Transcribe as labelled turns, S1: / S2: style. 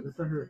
S1: 对，这是。